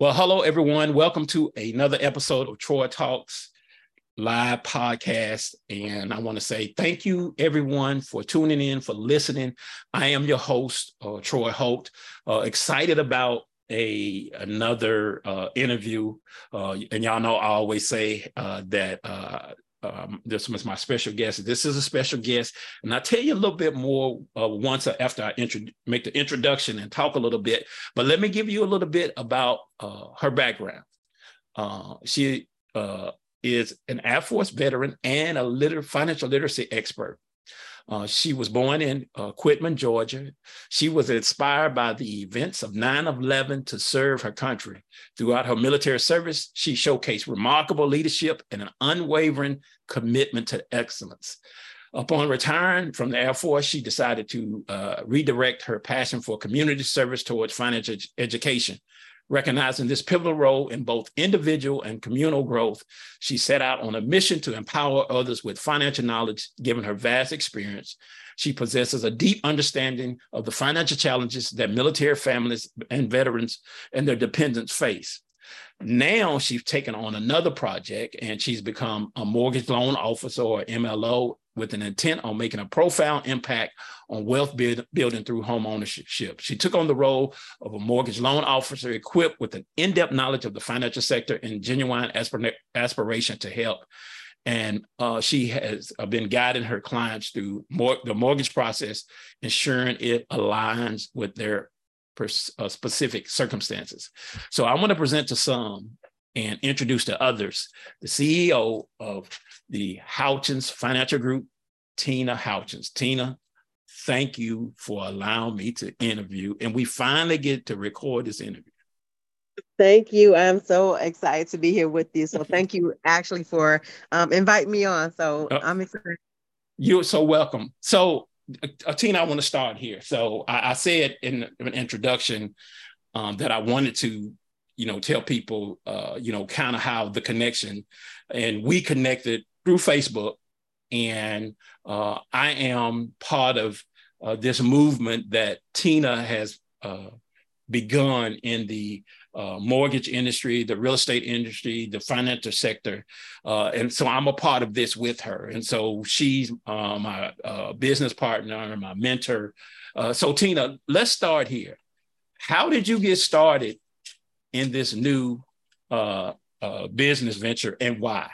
Well, hello, everyone. Welcome to another episode of Troy Talks live podcast. And I want to say thank you, everyone, for tuning in, for listening. I am your host, uh, Troy Holt. Uh, excited about a another uh, interview. Uh, and y'all know I always say uh, that uh, um, this was my special guest. This is a special guest, and I'll tell you a little bit more uh, once after I intro- make the introduction and talk a little bit. But let me give you a little bit about uh, her background. Uh, she uh, is an Air Force veteran and a liter- financial literacy expert. Uh, she was born in uh, Quitman, Georgia. She was inspired by the events of 9 11 to serve her country. Throughout her military service, she showcased remarkable leadership and an unwavering commitment to excellence. Upon retiring from the Air Force, she decided to uh, redirect her passion for community service towards financial ed- education. Recognizing this pivotal role in both individual and communal growth, she set out on a mission to empower others with financial knowledge, given her vast experience. She possesses a deep understanding of the financial challenges that military families and veterans and their dependents face. Now she's taken on another project and she's become a mortgage loan officer or MLO with an intent on making a profound impact on wealth build, building through home ownership. She took on the role of a mortgage loan officer equipped with an in-depth knowledge of the financial sector and genuine aspir- aspiration to help. And uh, she has uh, been guiding her clients through mor- the mortgage process, ensuring it aligns with their uh, specific circumstances. So I want to present to some and introduce to others the CEO of the Houchins Financial Group, Tina Houchins. Tina, thank you for allowing me to interview. And we finally get to record this interview. Thank you. I'm so excited to be here with you. So thank you actually for um, inviting me on. So uh, I'm excited. You're so welcome. So uh, Tina, I want to start here. So I, I said in an introduction um, that I wanted to, you know, tell people, uh, you know, kind of how the connection, and we connected through Facebook, and uh, I am part of uh, this movement that Tina has uh, begun in the uh, mortgage industry, the real estate industry, the financial sector. Uh, and so I'm a part of this with her. And so she's my business partner, my mentor. So, Tina, let's start here. How did you get started in this new uh, business venture and why?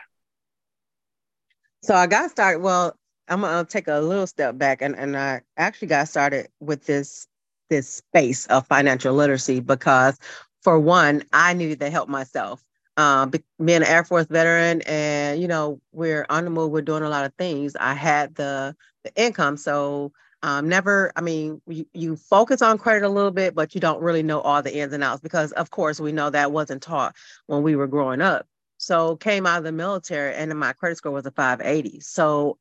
So, I got started. Well, I'm gonna take a little step back, and, and I actually got started with this this space of financial literacy because for one, I needed to help myself. Um, being an Air Force veteran, and you know, we're on the move, we're doing a lot of things. I had the the income, so um, never. I mean, you, you focus on credit a little bit, but you don't really know all the ins and outs because, of course, we know that wasn't taught when we were growing up. So came out of the military, and my credit score was a 580. So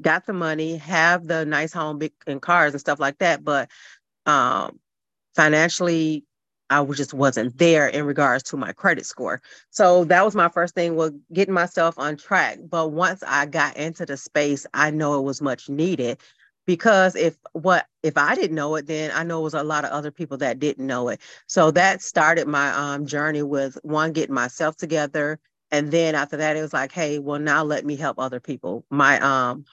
got the money, have the nice home big, and cars and stuff like that, but um, financially I just wasn't there in regards to my credit score. So that was my first thing was getting myself on track. But once I got into the space, I know it was much needed because if what if I didn't know it, then I know it was a lot of other people that didn't know it. So that started my um, journey with one getting myself together, and then after that, it was like, hey, well now let me help other people. My um,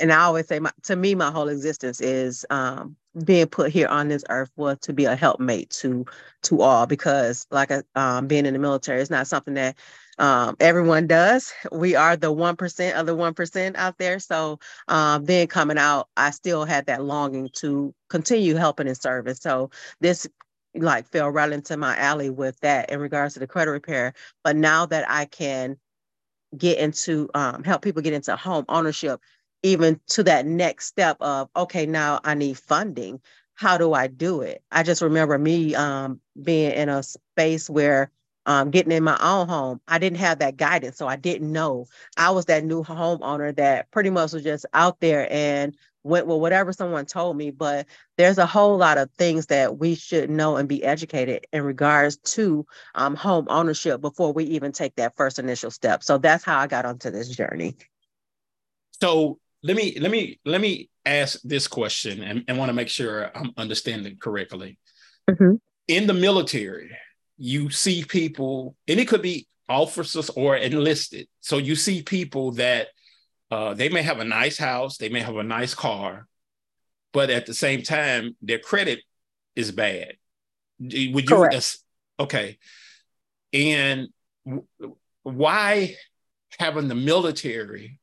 and I always say, my, to me, my whole existence is um, being put here on this earth was to be a helpmate to to all. Because, like, a, um, being in the military is not something that um, everyone does. We are the one percent of the one percent out there. So, um, then coming out, I still had that longing to continue helping and serving. So this like fell right into my alley with that in regards to the credit repair. But now that I can get into um, help people get into home ownership even to that next step of okay now i need funding how do i do it i just remember me um, being in a space where um, getting in my own home i didn't have that guidance so i didn't know i was that new homeowner that pretty much was just out there and went with whatever someone told me but there's a whole lot of things that we should know and be educated in regards to um, home ownership before we even take that first initial step so that's how i got onto this journey so let me let me let me ask this question and, and want to make sure I'm understanding correctly. Mm-hmm. In the military, you see people, and it could be officers or enlisted. So you see people that uh, they may have a nice house, they may have a nice car, but at the same time, their credit is bad. Would you? Correct. Okay. And why having the military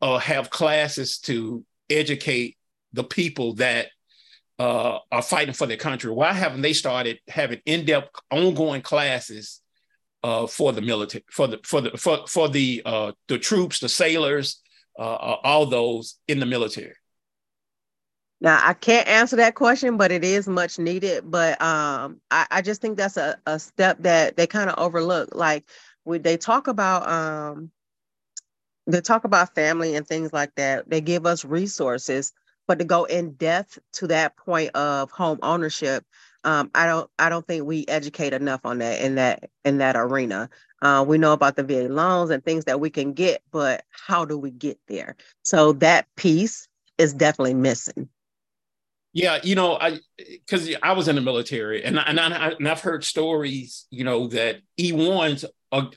uh, have classes to educate the people that uh, are fighting for their country? Why haven't they started having in-depth, ongoing classes uh, for the military, for the for the for for the uh, the troops, the sailors, uh, uh, all those in the military? Now I can't answer that question, but it is much needed. But um, I, I just think that's a, a step that they kind of overlook. Like when they talk about um, they talk about family and things like that. They give us resources, but to go in depth to that point of home ownership, um, I don't I don't think we educate enough on that in that in that arena. Uh, we know about the VA loans and things that we can get, but how do we get there? So that piece is definitely missing. Yeah, you know, I because I was in the military, and and, I, and I've heard stories, you know, that E ones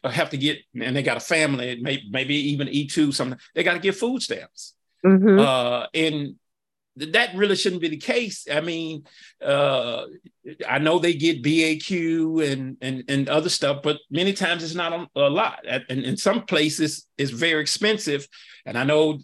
have to get, and they got a family, maybe maybe even E two, something. They got to get food stamps, mm-hmm. uh, and that really shouldn't be the case. I mean, uh, I know they get BAQ and, and and other stuff, but many times it's not a, lot. And in some places, it's very expensive. And I know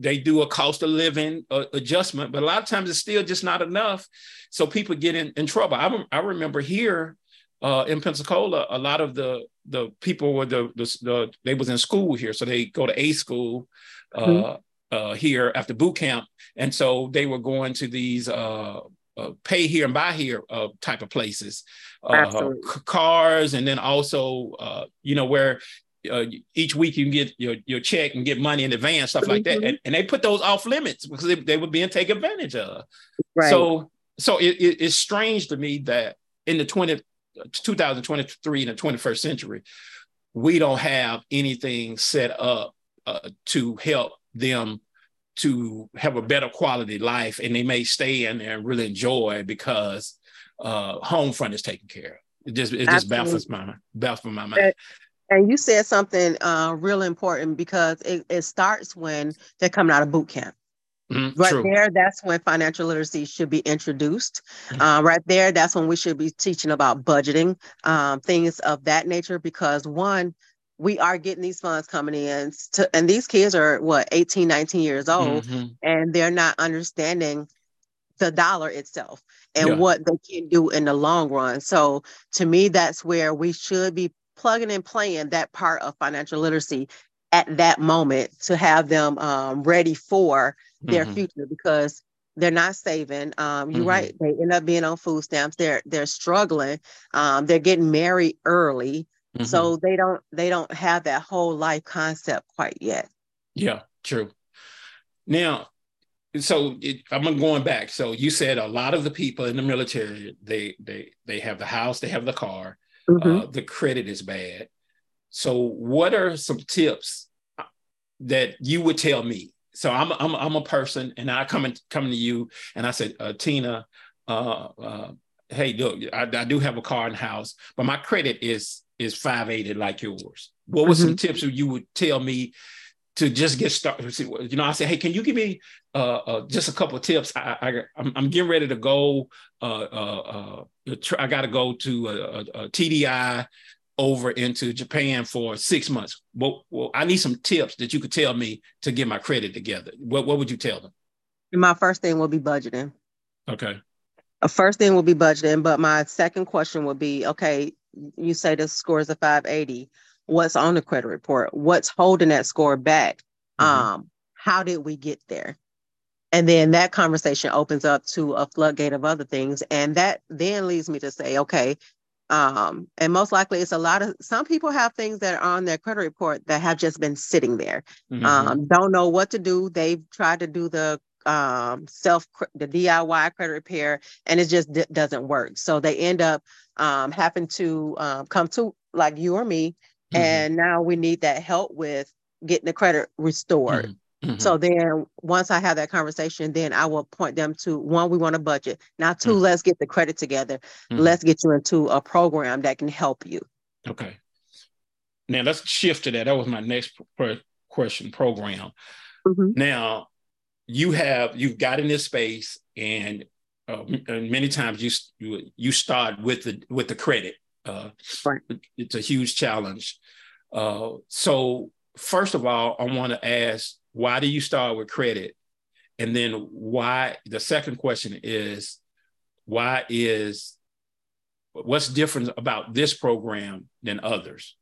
they do a cost of living uh, adjustment, but a lot of times it's still just not enough. So people get in, in trouble. I, I remember here uh, in Pensacola, a lot of the the people were the, the, the they was in school here, so they go to A school. Mm-hmm uh, here after boot camp, and so they were going to these uh, uh, pay here and buy here uh, type of places, uh, c- cars, and then also uh, you know where uh, each week you can get your, your check and get money in advance, stuff like that. Mm-hmm. And, and, they put those off limits because they, they were being taken advantage of. Right. So, so it, it, it's strange to me that in the 20, 2023 in the 21st century, we don't have anything set up uh, to help them to have a better quality life and they may stay in there and really enjoy because uh, home front is taken care of. It just it just baffles my baffles my mind. And you said something uh, real important because it, it starts when they're coming out of boot camp. Mm-hmm, right true. there, that's when financial literacy should be introduced. Mm-hmm. Uh, right there, that's when we should be teaching about budgeting, um, things of that nature. Because one, we are getting these funds coming in to, and these kids are what 18 19 years old mm-hmm. and they're not understanding the dollar itself and yeah. what they can do in the long run so to me that's where we should be plugging and playing that part of financial literacy at that moment to have them um, ready for their mm-hmm. future because they're not saving. Um, you're mm-hmm. right; they end up being on food stamps. They're they're struggling. Um, they're getting married early. Mm-hmm. So they don't they don't have that whole life concept quite yet. Yeah, true. Now, so it, I'm going back. So you said a lot of the people in the military they they they have the house, they have the car, mm-hmm. uh, the credit is bad. So what are some tips uh, that you would tell me? So I'm I'm I'm a person, and I come in, coming to you, and I said, uh, Tina, uh, uh, hey, look, I, I do have a car and house, but my credit is is 580 like yours. What were mm-hmm. some tips you would tell me to just get started? You know, I said, hey, can you give me uh, uh, just a couple of tips? I, I'm getting ready to go. Uh, uh, uh I got to go to a, a, a, TDY over into Japan for six months. Well, well, I need some tips that you could tell me to get my credit together. What, what would you tell them? My first thing will be budgeting. Okay. A first thing will be budgeting, but my second question would be, okay, you say the score is a 580 what's on the credit report? What's holding that score back? Mm-hmm. um how did we get there? And then that conversation opens up to a floodgate of other things and that then leads me to say okay um and most likely it's a lot of some people have things that are on their credit report that have just been sitting there. Mm-hmm. um don't know what to do. They've tried to do the um, self the DIY credit repair, and it just d- doesn't work. So they end up um, having to um, come to like you or me, mm-hmm. and now we need that help with getting the credit restored. Mm-hmm. Mm-hmm. So then once I have that conversation, then I will point them to one, we want a budget. Now 2 mm-hmm. let's get the credit together. Mm-hmm. Let's get you into a program that can help you. Okay. Now let's shift to that. That was my next question program. Mm-hmm. Now you have you've got in this space and, uh, and many times you, you you start with the with the credit. Uh, right. It's a huge challenge. Uh, so first of all, I want to ask why do you start with credit? And then why the second question is why is what's different about this program than others?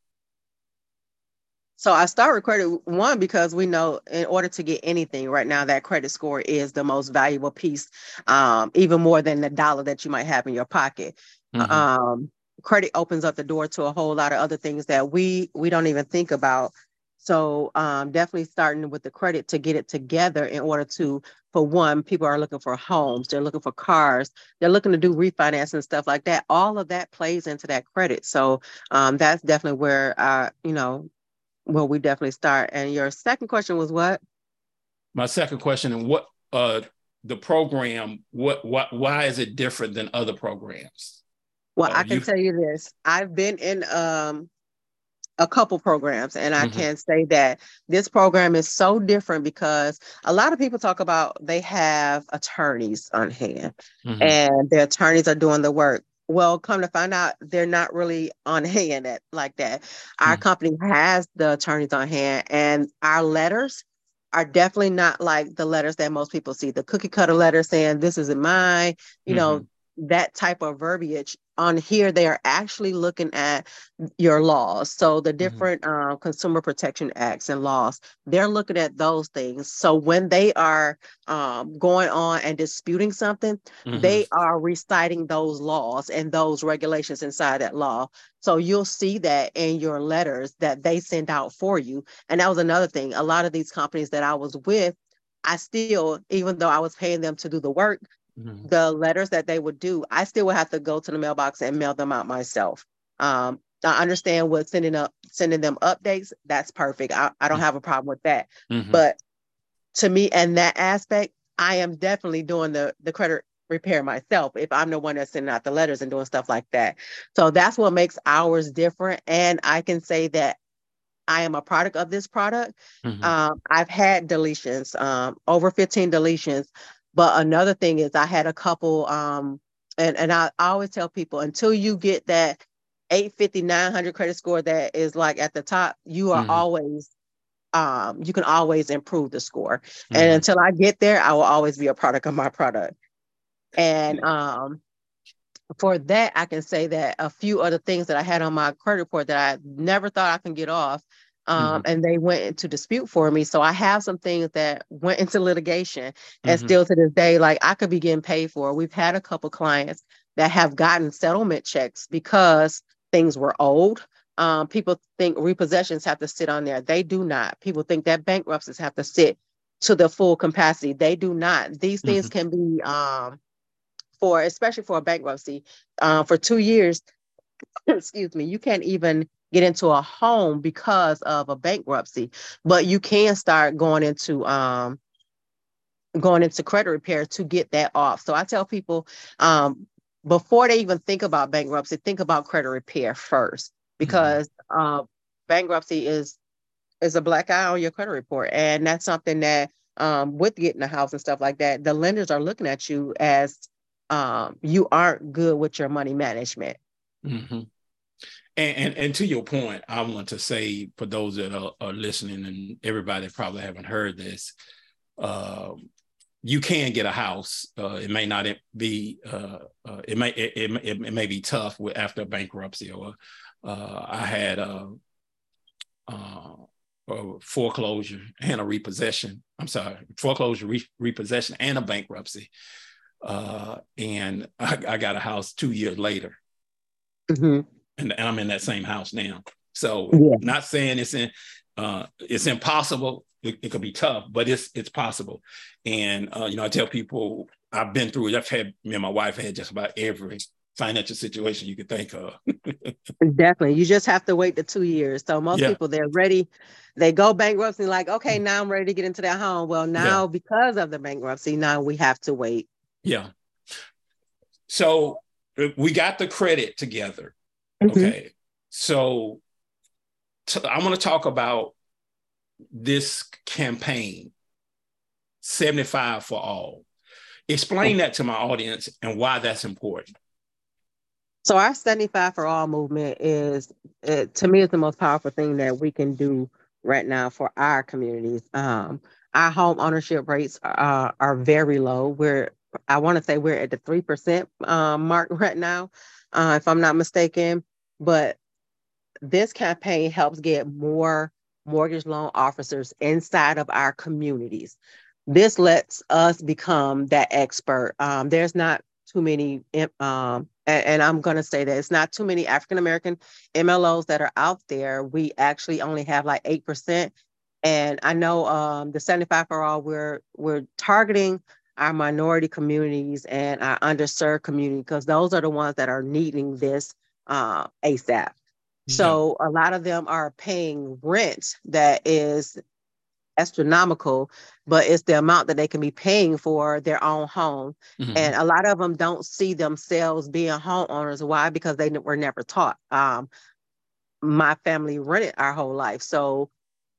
So I start with credit one because we know in order to get anything right now, that credit score is the most valuable piece, um, even more than the dollar that you might have in your pocket. Mm-hmm. Um, credit opens up the door to a whole lot of other things that we we don't even think about so um, definitely starting with the credit to get it together in order to, for one, people are looking for homes, they're looking for cars, they're looking to do refinance and stuff like that. All of that plays into that credit. So um, that's definitely where, uh, you know, where we definitely start. And your second question was what? My second question, and what uh, the program, what, what, why is it different than other programs? Well, uh, I can you... tell you this. I've been in um, a couple programs and i mm-hmm. can say that this program is so different because a lot of people talk about they have attorneys on hand mm-hmm. and their attorneys are doing the work well come to find out they're not really on hand at, like that our mm-hmm. company has the attorneys on hand and our letters are definitely not like the letters that most people see the cookie cutter letter saying this isn't mine you know mm-hmm. That type of verbiage on here they are actually looking at your laws so the mm-hmm. different mm-hmm. uh, consumer protection acts and laws they're looking at those things so when they are um, going on and disputing something mm-hmm. they are reciting those laws and those regulations inside that law so you'll see that in your letters that they send out for you and that was another thing a lot of these companies that i was with I still, even though I was paying them to do the work, mm-hmm. the letters that they would do, I still would have to go to the mailbox and mail them out myself. Um, I understand what sending up sending them updates. That's perfect. I, I don't mm-hmm. have a problem with that. Mm-hmm. But to me, and that aspect, I am definitely doing the the credit repair myself if I'm the one that's sending out the letters and doing stuff like that. So that's what makes ours different. And I can say that I am a product of this product. Mm-hmm. Um, I've had deletions, um, over 15 deletions, but another thing is I had a couple, um, and, and I, I always tell people until you get that 850, 900 credit score that is like at the top, you are mm-hmm. always, um, you can always improve the score. Mm-hmm. And until I get there, I will always be a product of my product. And um, for that, I can say that a few other things that I had on my credit report that I never thought I can get off um, mm-hmm. and they went into dispute for me. So I have some things that went into litigation, and mm-hmm. still to this day, like I could be getting paid for. We've had a couple clients that have gotten settlement checks because things were old. Um, people think repossessions have to sit on there. They do not. People think that bankruptcies have to sit to the full capacity. They do not. These things mm-hmm. can be um, for, especially for a bankruptcy, uh, for two years. excuse me. You can't even get into a home because of a bankruptcy, but you can start going into um, going into credit repair to get that off. So I tell people um, before they even think about bankruptcy, think about credit repair first mm-hmm. because mm-hmm. uh, bankruptcy is is a black eye on your credit report, and that's something that um, with getting a house and stuff like that, the lenders are looking at you as um, you aren't good with your money management. Mm-hmm. And, and, and to your point, I want to say for those that are, are listening and everybody probably haven't heard this, uh, you can get a house. Uh, it may not be. Uh, uh it may it, it, it, may be tough with, after bankruptcy. Or uh, I had a, uh, a, foreclosure and a repossession. I'm sorry, foreclosure, re- repossession, and a bankruptcy. and I, I, got a house two years later. Mm-hmm and, I'm in that same house now. So yeah. not saying it's in uh, it's impossible. It, it, could be tough, but it's it's possible. And uh, you know, I tell people I've been through it. I've had me and my wife had just about every financial situation you could think of. Definitely. You just have to wait the two years. So most yeah. people they're ready, they go bankruptcy, like, okay, mm. now I'm ready to get into that home. Well, now yeah. because of the bankruptcy, now we have to wait. Yeah. So uh, we got the credit together. Mm-hmm. Okay. So t- I'm going to talk about this campaign 75 for all. Explain that to my audience and why that's important. So our 75 for all movement is, it, to me, it's the most powerful thing that we can do right now for our communities. Um, our home ownership rates are, are very low. We're, I want to say we're at the 3% um, mark right now, uh, if I'm not mistaken. But this campaign helps get more mortgage loan officers inside of our communities. This lets us become that expert. Um, there's not too many um, and, and I'm going to say that it's not too many African American MLOs that are out there. We actually only have like 8%. And I know um, the 75 for all, we're, we're targeting our minority communities and our underserved community because those are the ones that are needing this uh, ASAP. So a lot of them are paying rent that is astronomical, but it's the amount that they can be paying for their own home. Mm-hmm. And a lot of them don't see themselves being homeowners. Why? Because they were never taught. Um, my family rented our whole life. So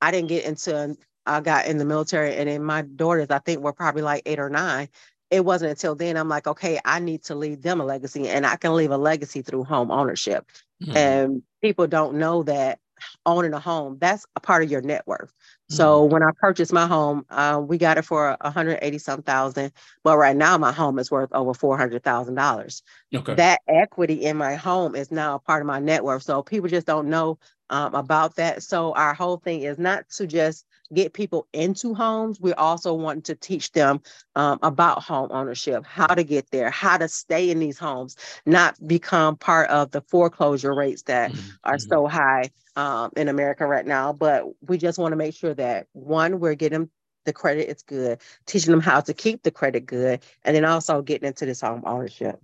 I didn't get into, I got in the military, and then my daughters, I think, were probably like eight or nine. It wasn't until then I'm like, okay, I need to leave them a legacy, and I can leave a legacy through home ownership. Mm-hmm. And people don't know that owning a home, that's a part of your net worth. Mm-hmm. So when I purchased my home, uh, we got it for 180 some thousand. But right now, my home is worth over four hundred thousand dollars. Okay. That equity in my home is now a part of my net worth. So people just don't know um, about that. So our whole thing is not to just get people into homes. We also want to teach them um, about home ownership, how to get there, how to stay in these homes, not become part of the foreclosure rates that mm-hmm. are mm-hmm. so high um, in America right now. But we just want to make sure that one, we're getting the credit is good, teaching them how to keep the credit good, and then also getting into this home ownership.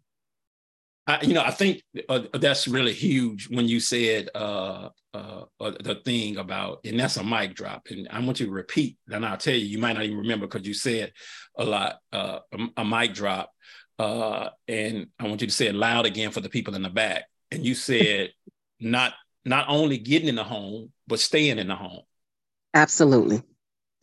I, you know, I think uh, that's really huge when you said uh, uh, uh, the thing about, and that's a mic drop. And I want you to repeat, and I'll tell you, you might not even remember because you said a lot, uh, a, a, mic drop. Uh, and I want you to say it loud again for the people in the back. And you said not not only getting in the home, but staying in the home. Absolutely.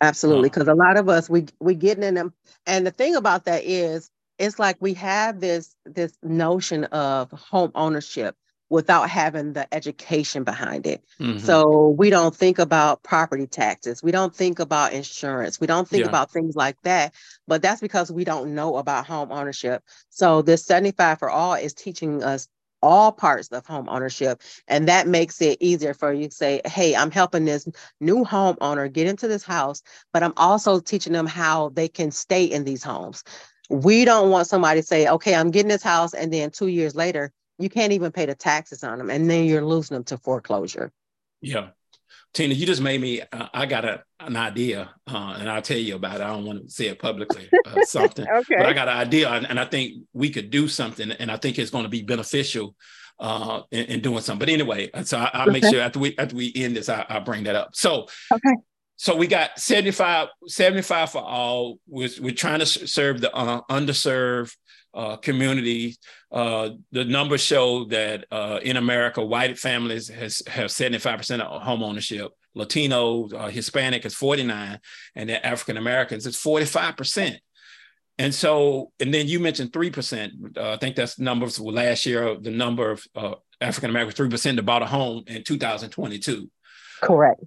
Absolutely. Because a lot of us we we getting in them. And the thing about that is it's like we have this this notion of home ownership without having the education behind it. Mm-hmm. So we don't think about property taxes. We don't think about insurance. We don't think yeah. about things like that. But that's because we don't know about home ownership. So this 75 for all is teaching us all parts of home ownership. And that makes it easier for you to say, hey, I'm helping this new homeowner get into this house, but I'm also teaching them how they can stay in these homes. We don't want somebody to say, okay, I'm getting this house, and then two years later, you can't even pay the taxes on them, and then you're losing them to foreclosure. Yeah. Tina, you just made me. Uh, I got a, an idea, uh, and I'll tell you about it. I don't want to say it publicly, uh, something. okay. But I got an idea, and, and, I think we could do something, and I think it's going to be beneficial uh, in, in, doing something. But anyway, so I, will okay. make sure after we after we end this, I, will bring that up. So, okay so we got 75, 75 for all. We're, we're trying to serve the uh, underserved uh, community. Uh, the numbers show that uh, in America, white families has have 75% of home ownership. Latino, uh, Hispanic is 49, and then African Americans is 45%. And so, and then you mentioned 3%. Uh, I think that's numbers last year, the number of uh, African Americans, 3% that bought a home in 2022. Correct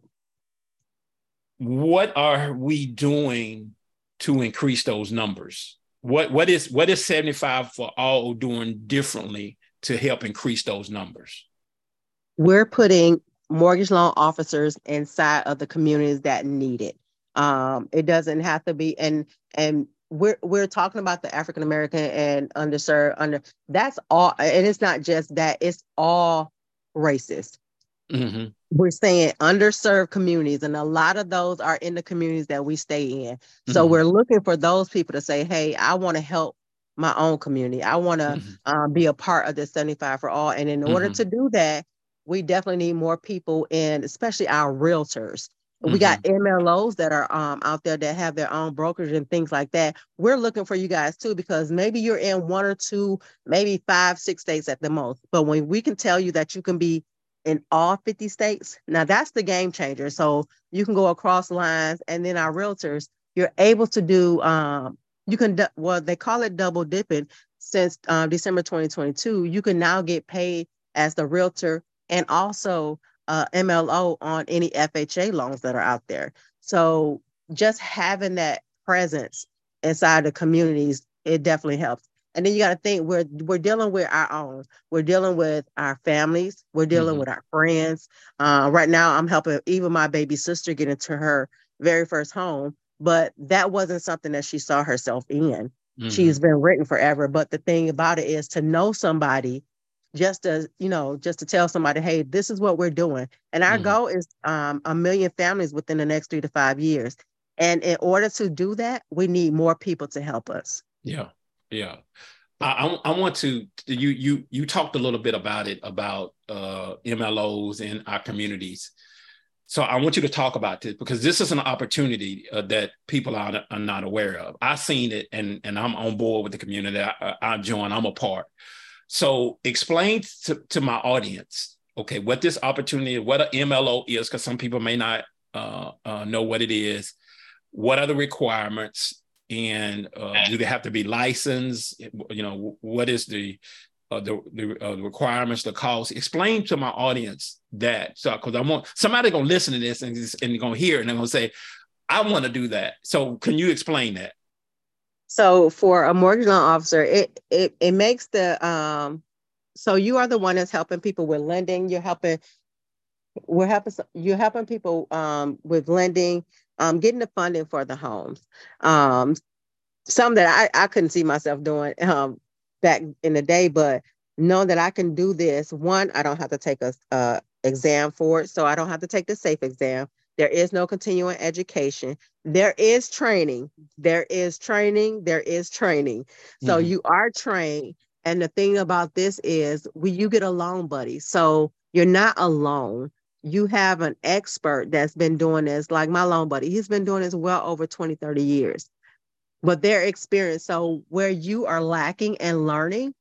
what are we doing to increase those numbers? What what is what is 75 for all doing differently to help increase those numbers? We're putting mortgage loan officers inside of the communities that need it. Um, it doesn't have to be and and we're we're talking about the African American and underserved under that's all and it's not just that it's all racist. Mm-hmm. We're saying underserved communities, and a lot of those are in the communities that we stay in. So mm-hmm. we're looking for those people to say, "Hey, I want to help my own community. I want to mm-hmm. um, be a part of this 75 for all. And in order mm-hmm. to do that, we definitely need more people and especially our realtors. Mm-hmm. We got MLOs that are um, out there that have their own brokers and things like that. We're looking for you guys too, because maybe you're in one or two, maybe five, six states at the most. But when we can tell you that you can be in all 50 states, now that's the game changer. So you can go across lines, and then our realtors, you're able to do um, you can well they call it double dipping. Since uh, december 2022 you can now get paid as the realtor and also uh, mlo on any fha loans that are out there. So just having that presence inside the communities it definitely helps and then you got to think we're we're dealing with our own we're dealing with our families we're dealing mm-hmm. with our friends uh, right now i'm helping even my baby sister get into her very first home but that wasn't something that she saw herself in. Mm-hmm. She's been written forever. But the thing about it is to know somebody just to, you know, just to tell somebody, hey, this is what we're doing. And our mm-hmm. goal is um, a million families within the next three to five years. And in order to do that, we need more people to help us. Yeah. Yeah. I, I, want to you you you talked a little bit about it about uh, MLOs in our communities, so I want you to talk about this because this is an opportunity uh, that people are, are, not aware of. I've seen it and, and I'm on board with the community. I, I join, I'm a part. So explain to, to my audience, okay, what this opportunity, what an MLO is, because some people may not uh, uh, know what it is. What are the requirements? And uh, do they have to be licensed? You know, what is the uh, the the uh, requirements, the costs. Explain to my audience that, so because I want somebody gonna listen to this and and gonna hear it and they're gonna say, I want to do that. So can you explain that? So for a mortgage loan officer, it it it makes the um. So you are the one that's helping people with lending. You're helping. We're helping. You're helping people um with lending, um getting the funding for the homes. Um, some that I I couldn't see myself doing. Um, back in the day, but know that I can do this. One, I don't have to take a, a exam for it, so I don't have to take the SAFE exam. There is no continuing education. There is training. There is training. There is training. So mm-hmm. you are trained. And the thing about this is, we you get a loan buddy, so you're not alone. You have an expert that's been doing this, like my loan buddy. He's been doing this well over 20, 30 years but their experience. So where you are lacking and learning,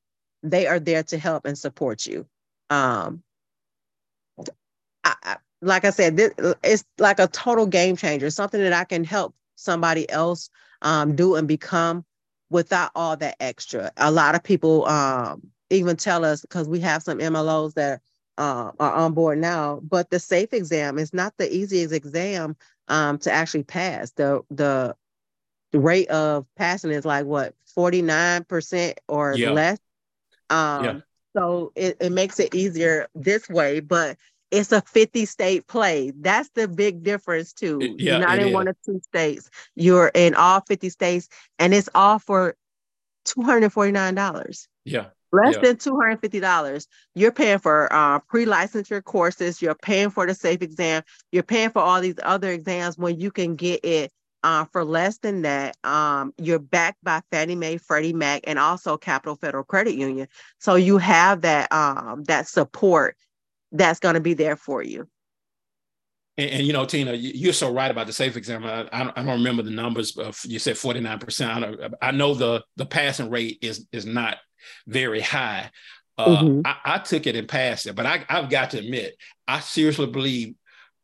they are there to help and support you. Um, I, I, like I said, this, it's like a total game changer, something that I can help somebody else um, do and become without all that extra. A lot of people um, even tell us because we have some MLOs that uh, are on board now, but the SAFE exam is not the easiest exam um, to actually pass. The the the rate of passing is like what 49% or yeah. less um yeah. so it, it makes it easier this way but it's a 50 state play that's the big difference too it, yeah, you're not in is. one or two states you're in all 50 states and it's all for $249 yeah less yeah. than $250 you're paying for uh, pre-licensure courses you're paying for the SAFE exam you're paying for all these other exams when you can get it uh, for less than that, um, you're backed by Fannie Mae, Freddie Mac, and also Capital Federal Credit Union. So you have that um, that support that's going to be there for you. And, and, you know, Tina, you're so right about the SAFE exam. I, I don't remember the numbers. But you said 49 percent. I, know the the passing rate is is not very high. Uh, mm-hmm. I, I, took it and passed it, but I, I've got to admit, I seriously believe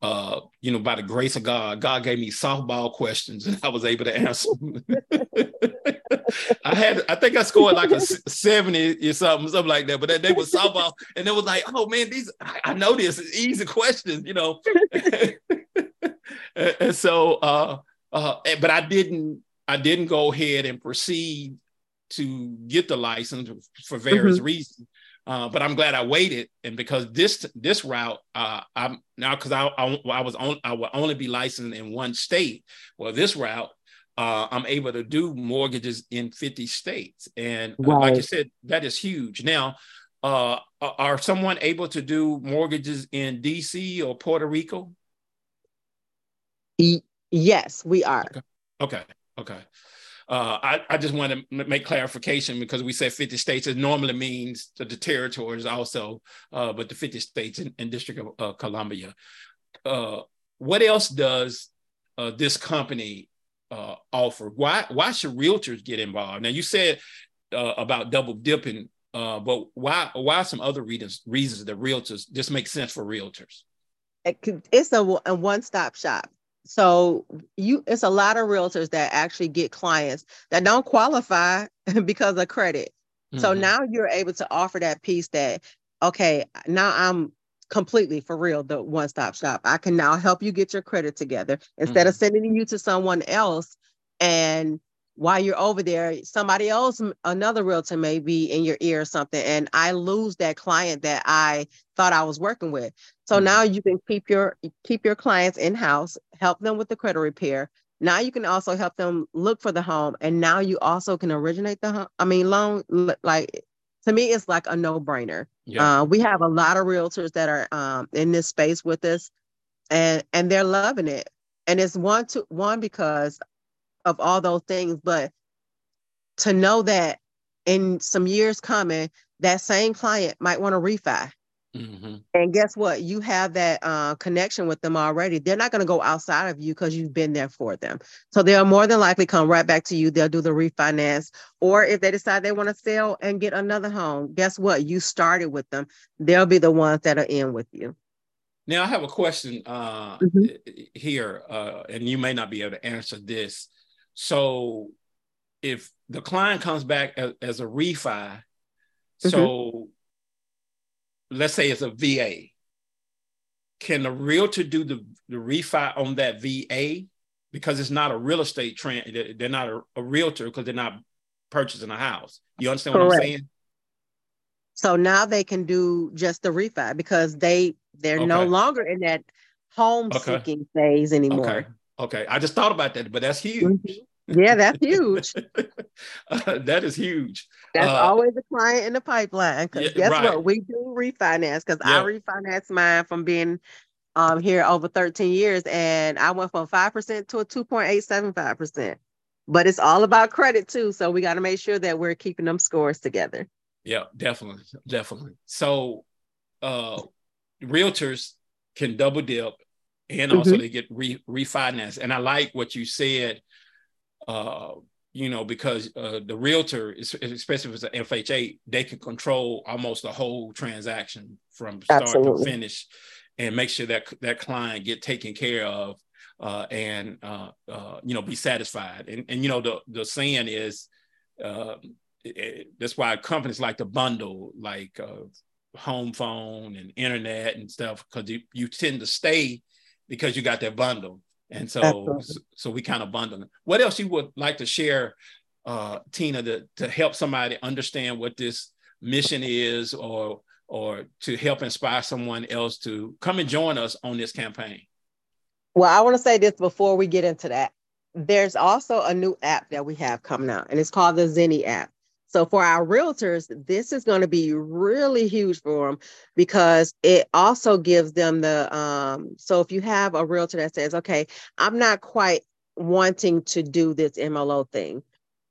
uh, you know, by the grace of God, God gave me softball questions and I was able to answer. I had, I think I scored like a 70 or something, something like that, but that they were softball and it was like, oh man, these, I, I know this easy questions, you know? and, and, so, uh, uh, but I didn't, I didn't go ahead and proceed to get the license for various mm-hmm. reasons. Uh, but I'm glad I waited, and because this this route, uh, I'm now because I, I, I was on I will only be licensed in one state. Well, this route, uh, I'm able to do mortgages in 50 states, and right. like you said, that is huge. Now, uh, are someone able to do mortgages in DC or Puerto Rico? Yes, we are. Okay. Okay. okay. Uh, I, I just want to make clarification because we said 50 states. It normally means the, the territories also, uh, but the 50 states and, District of uh, Columbia. Uh, what else does uh, this company uh, offer? Why why should realtors get involved? Now you said about double dipping, but why why some other reasons reasons that realtors this makes sense for realtors? It's a, a one stop shop so you it's a lot of realtors that actually get clients that don't qualify because of credit mm-hmm. so now you're able to offer that piece that okay now i'm completely for real the one-stop shop i can now help you get your credit together instead mm-hmm. of sending you to someone else and while you're over there, somebody else, another realtor may be in your ear or something, and I lose that client that I thought I was working with. So mm-hmm. now you can keep your keep your clients in house, help them with the credit repair. Now you can also help them look for the home, and now you also can originate the home. I mean, loan like to me, it's like a no brainer. Yeah. Uh, we have a lot of realtors that are um, in this space with us, and and they're loving it. And it's one to one because of all those things, but to know that in some years coming, that same client might want to refi. Mm-hmm. And guess what? You have that uh, connection with them already. They're not going to go outside of you because you've been there for them. So they'll more than likely come right back to you. They'll do the refinance. Or if they decide they want to sell and get another home, guess what? You started with them. They'll be the ones that are in with you. Now, I have a question uh, mm-hmm. here, uh, and you may not be able to answer this. So if the client comes back as, as a refi, mm-hmm. so let's say it's a VA, can the realtor do the, the refi on that VA? Because it's not a real estate trend, they're not a, a realtor because they're not purchasing a house. You understand Correct. what I'm saying? So now they can do just the refi because they they're okay. no longer in that home seeking okay. phase anymore. Okay. Okay, I just thought about that, but that's huge. Mm-hmm. Yeah, that's huge. uh, that is huge. That's uh, always a client in the pipeline. Because yeah, guess right. what? We do refinance because yeah. I refinanced mine from being um, here over 13 years and I went from 5% to a 2.875%. But it's all about credit too. So we got to make sure that we're keeping them scores together. Yeah, definitely. Definitely. So uh realtors can double dip and also mm-hmm. they get re- refinanced. And I like what you said, uh, you know, because uh, the realtor, especially if it's an FHA, they can control almost the whole transaction from start Absolutely. to finish, and make sure that that client get taken care of, uh, and uh, uh, you know, be satisfied. And and you know, the the saying is. Uh, it, that's why companies like to bundle like home phone and internet and stuff because you, you tend to stay because you got that bundle. And so, so we kind of bundle. What else you would like to share, uh, Tina, to, to help somebody understand what this mission is or or to help inspire someone else to come and join us on this campaign? Well, I want to say this before we get into that. There's also a new app that we have coming out, and it's called the Zenni app. So for our realtors, this is going to be really huge for them because it also gives them the um so if you have a realtor that says, "Okay, I'm not quite wanting to do this MLO thing,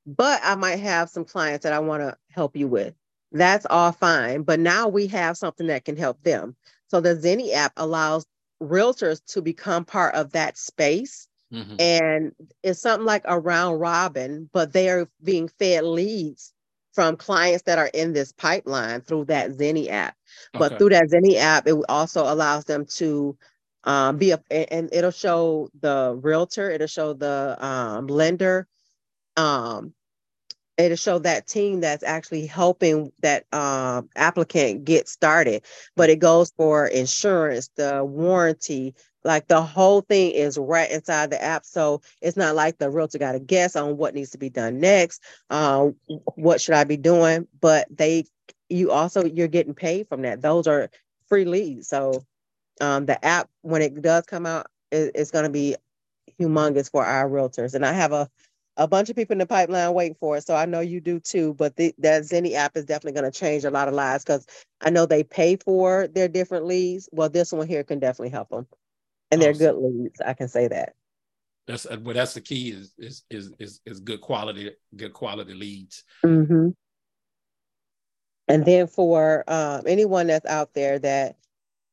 but I might have some clients that I want to help you with." That's all fine, but now we have something that can help them. So the Zenni app allows realtors to become part of that space Mm-hmm. And it's something like a round robin, but they are being fed leads from clients that are in this pipeline through that Zenni app. But okay. through that Zenni app, it also allows them to um, be a, and it'll show the realtor, it'll show the um, lender, um, it'll show that team that's actually helping that um, applicant get started. But it goes for insurance, the warranty, like the whole thing is right inside the app. So it's not like the realtor got to guess on what needs to be done next. Uh, what should I be doing? But they, you also, you're getting paid from that. Those are free leads. So um, the app, when it does come out, it, it's going to be humongous for our realtors. And I have a, a bunch of people in the pipeline waiting for it. So I know you do too. But the, that Zenni app is definitely going to change a lot of lives because I know they pay for their different leads. Well, this one here can definitely help them and they're good leads. I can say that. That's uh, well. That's the key. Is is is is, is good quality, good quality leads. Mm-hmm. And then for um, anyone that's out there that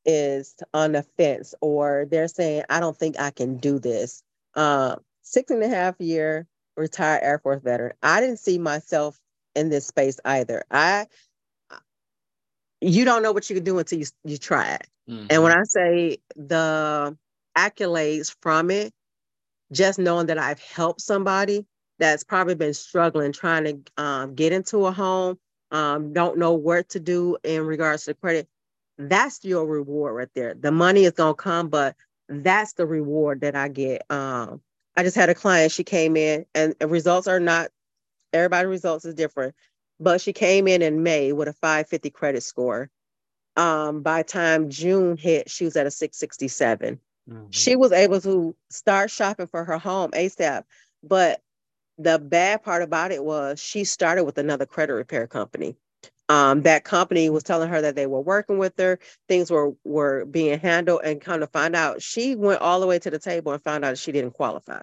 is on the fence or they're saying, I don't think I can do this. Uh, six and a half year retired Air Force veteran. I didn't see myself in this space either. I you don't know what you can do until you you try it. Mm-hmm. And when I say the accolades from it, just knowing that I've helped somebody that's probably been struggling trying to um, get into a home, um, don't know what to do in regards to credit, that's your reward right there. The money is gonna come, but that's the reward that I get. Um, I just had a client, she came in and, and results are not everybody's results is different, but she came in in May with a 550 credit score. Um, by time June hit, she was at a 667. Mm-hmm. She was able to start shopping for her home ASAP. But the bad part about it was she started with another credit repair company. Um, that company was telling her that they were working with her, things were were being handled, and kind of find out she went all the way to the table and found out she didn't qualify.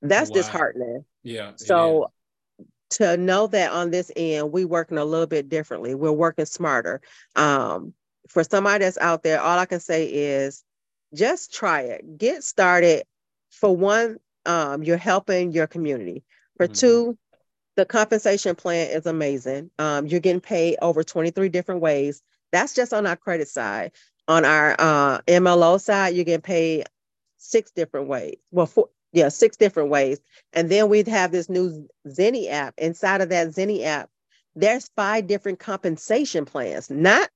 That's wow. disheartening. Yeah. So to know that on this end, we're working a little bit differently. We're working smarter. Um, for somebody that's out there, all I can say is just try it. Get started. For one, um, you're helping your community. For mm-hmm. two, the compensation plan is amazing. Um, you're getting paid over 23 different ways. That's just on our credit side. On our uh, MLO side, you're getting paid six different ways. Well, four, yeah, six different ways. And then we'd have this new Zenni app. Inside of that Zenni app, there's five different compensation plans, not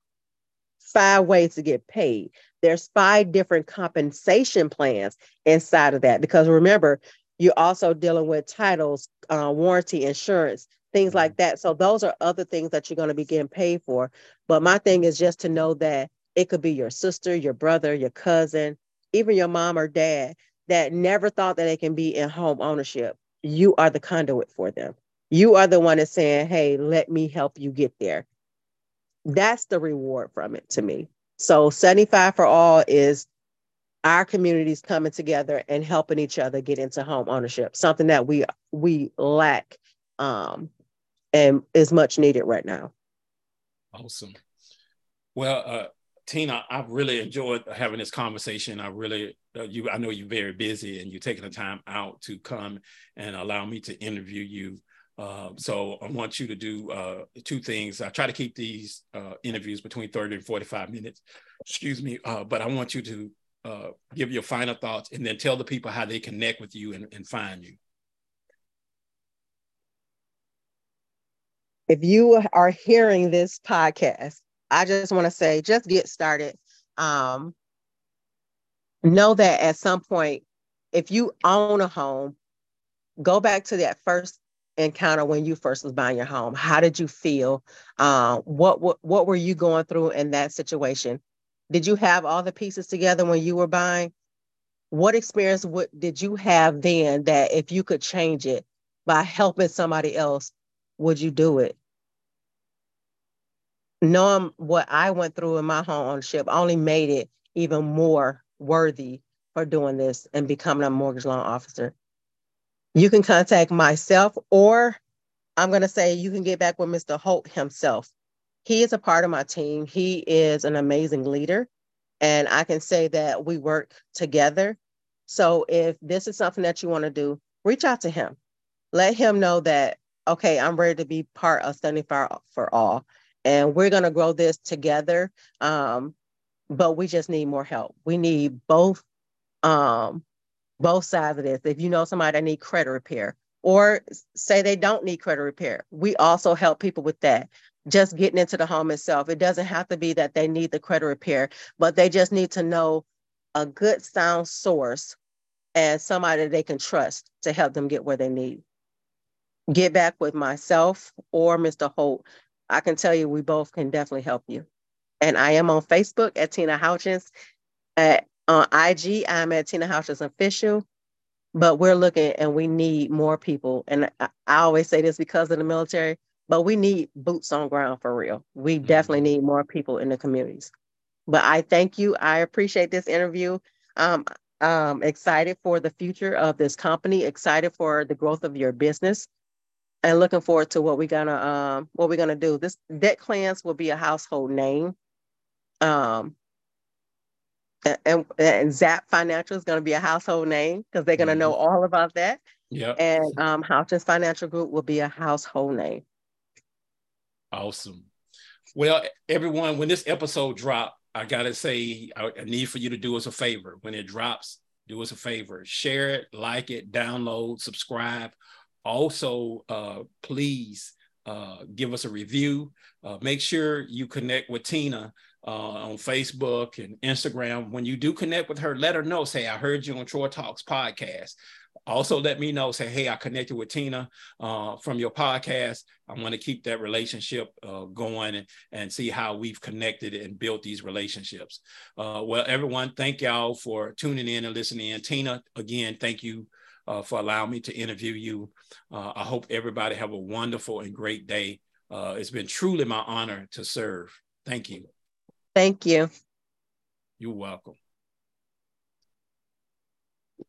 five ways to get paid. There's five different compensation plans inside of that. Because remember, you're also dealing with titles, uh, warranty, insurance, things mm-hmm. like that. So those are other things that you're going to be getting paid for. But my thing is just to know that it could be your sister, your brother, your cousin, even your mom or dad that never thought that they can be in home ownership. You are the conduit for them. You are the one that's saying, hey, let me help you get there. That's the reward from it to me. So 75 for all is our communities coming together and helping each other get into home ownership, something that we we lack um, and is much needed right now. Awesome. Well, uh, Tina, I've really enjoyed having this conversation. I really, uh, you, I know you're very busy and you're taking the time out to come and allow me to interview you. Uh, so I want you to do uh, two things. I try to keep these uh, interviews between 30 and 45 minutes, excuse me, uh, but I want you to uh, give your final thoughts and then tell the people how they connect with you and, and find you. If you are hearing this podcast, I just want to say, just get started. Um, know that at some point, if you own a home, go back to that first encounter when you first was buying your home. How did you feel? Uh, what, what what were you going through in that situation? Did you have all the pieces together when you were buying? What experience what did you have then that if you could change it by helping somebody else, would you do it? Knowing what I went through in my home ownership only made it even more worthy for doing this and becoming a mortgage loan officer. You can contact myself, or I'm going to say you can get back with Mr. Holt himself he is a part of my team. He is an amazing leader. And I can say that we work together. So if this is something that you want to do, reach out to him. Let him know that, okay, I'm ready to be part of 75 for all. And we're going to grow this together. Um, but we just need more help. We need both um, both sides of this. If you know somebody that need credit repair, or say they don't need credit repair, we also help people with that just getting into the home itself. It doesn't have to be that they need the credit repair, but they just need to know a good sound source and somebody they can trust to help them get where they need. Get back with myself or Mr. Holt. I can tell you we both can definitely help you. And I am on Facebook at Tina Houchins. At on IG, I'm at Tina Houchins Official. But we're looking and we need more people. And I, I always say this because of the military but we need boots on ground for real. We mm-hmm. definitely need more people in the communities. But I thank you. I appreciate this interview. Um, Um, excited for the future of this company, excited for the growth of your business, and looking forward to what we're gonna um, what we're gonna do. This debt cleanse will be a household name. Um, and, and Zap Financial is going to be a household name because they're going to mm-hmm. know all about that. Yeah. And um, Houchins Financial Group will be a household name. Awesome. Well, everyone, when this episode drop, I gotta say, I, I need for you to do us a favor. When it drops, do us a favor, share it, like it, download, subscribe. Also, uh, please uh, give us a review. Uh, make sure you connect with Tina uh, on Facebook and Instagram. When you do connect with her, let her know. Say, I heard you on Troy Talks podcast. Also, let me know. Say, hey, I connected with Tina uh, from your podcast. I want to keep that relationship uh, going and, and see how we've connected and built these relationships. Well, everyone, thank y'all for tuning in and listening in. Tina, again, thank you uh, for allowing me to interview you. Uh, I hope everybody have a wonderful and great day. Uh, it's been truly my honor to serve. Thank you. Thank you. You're welcome.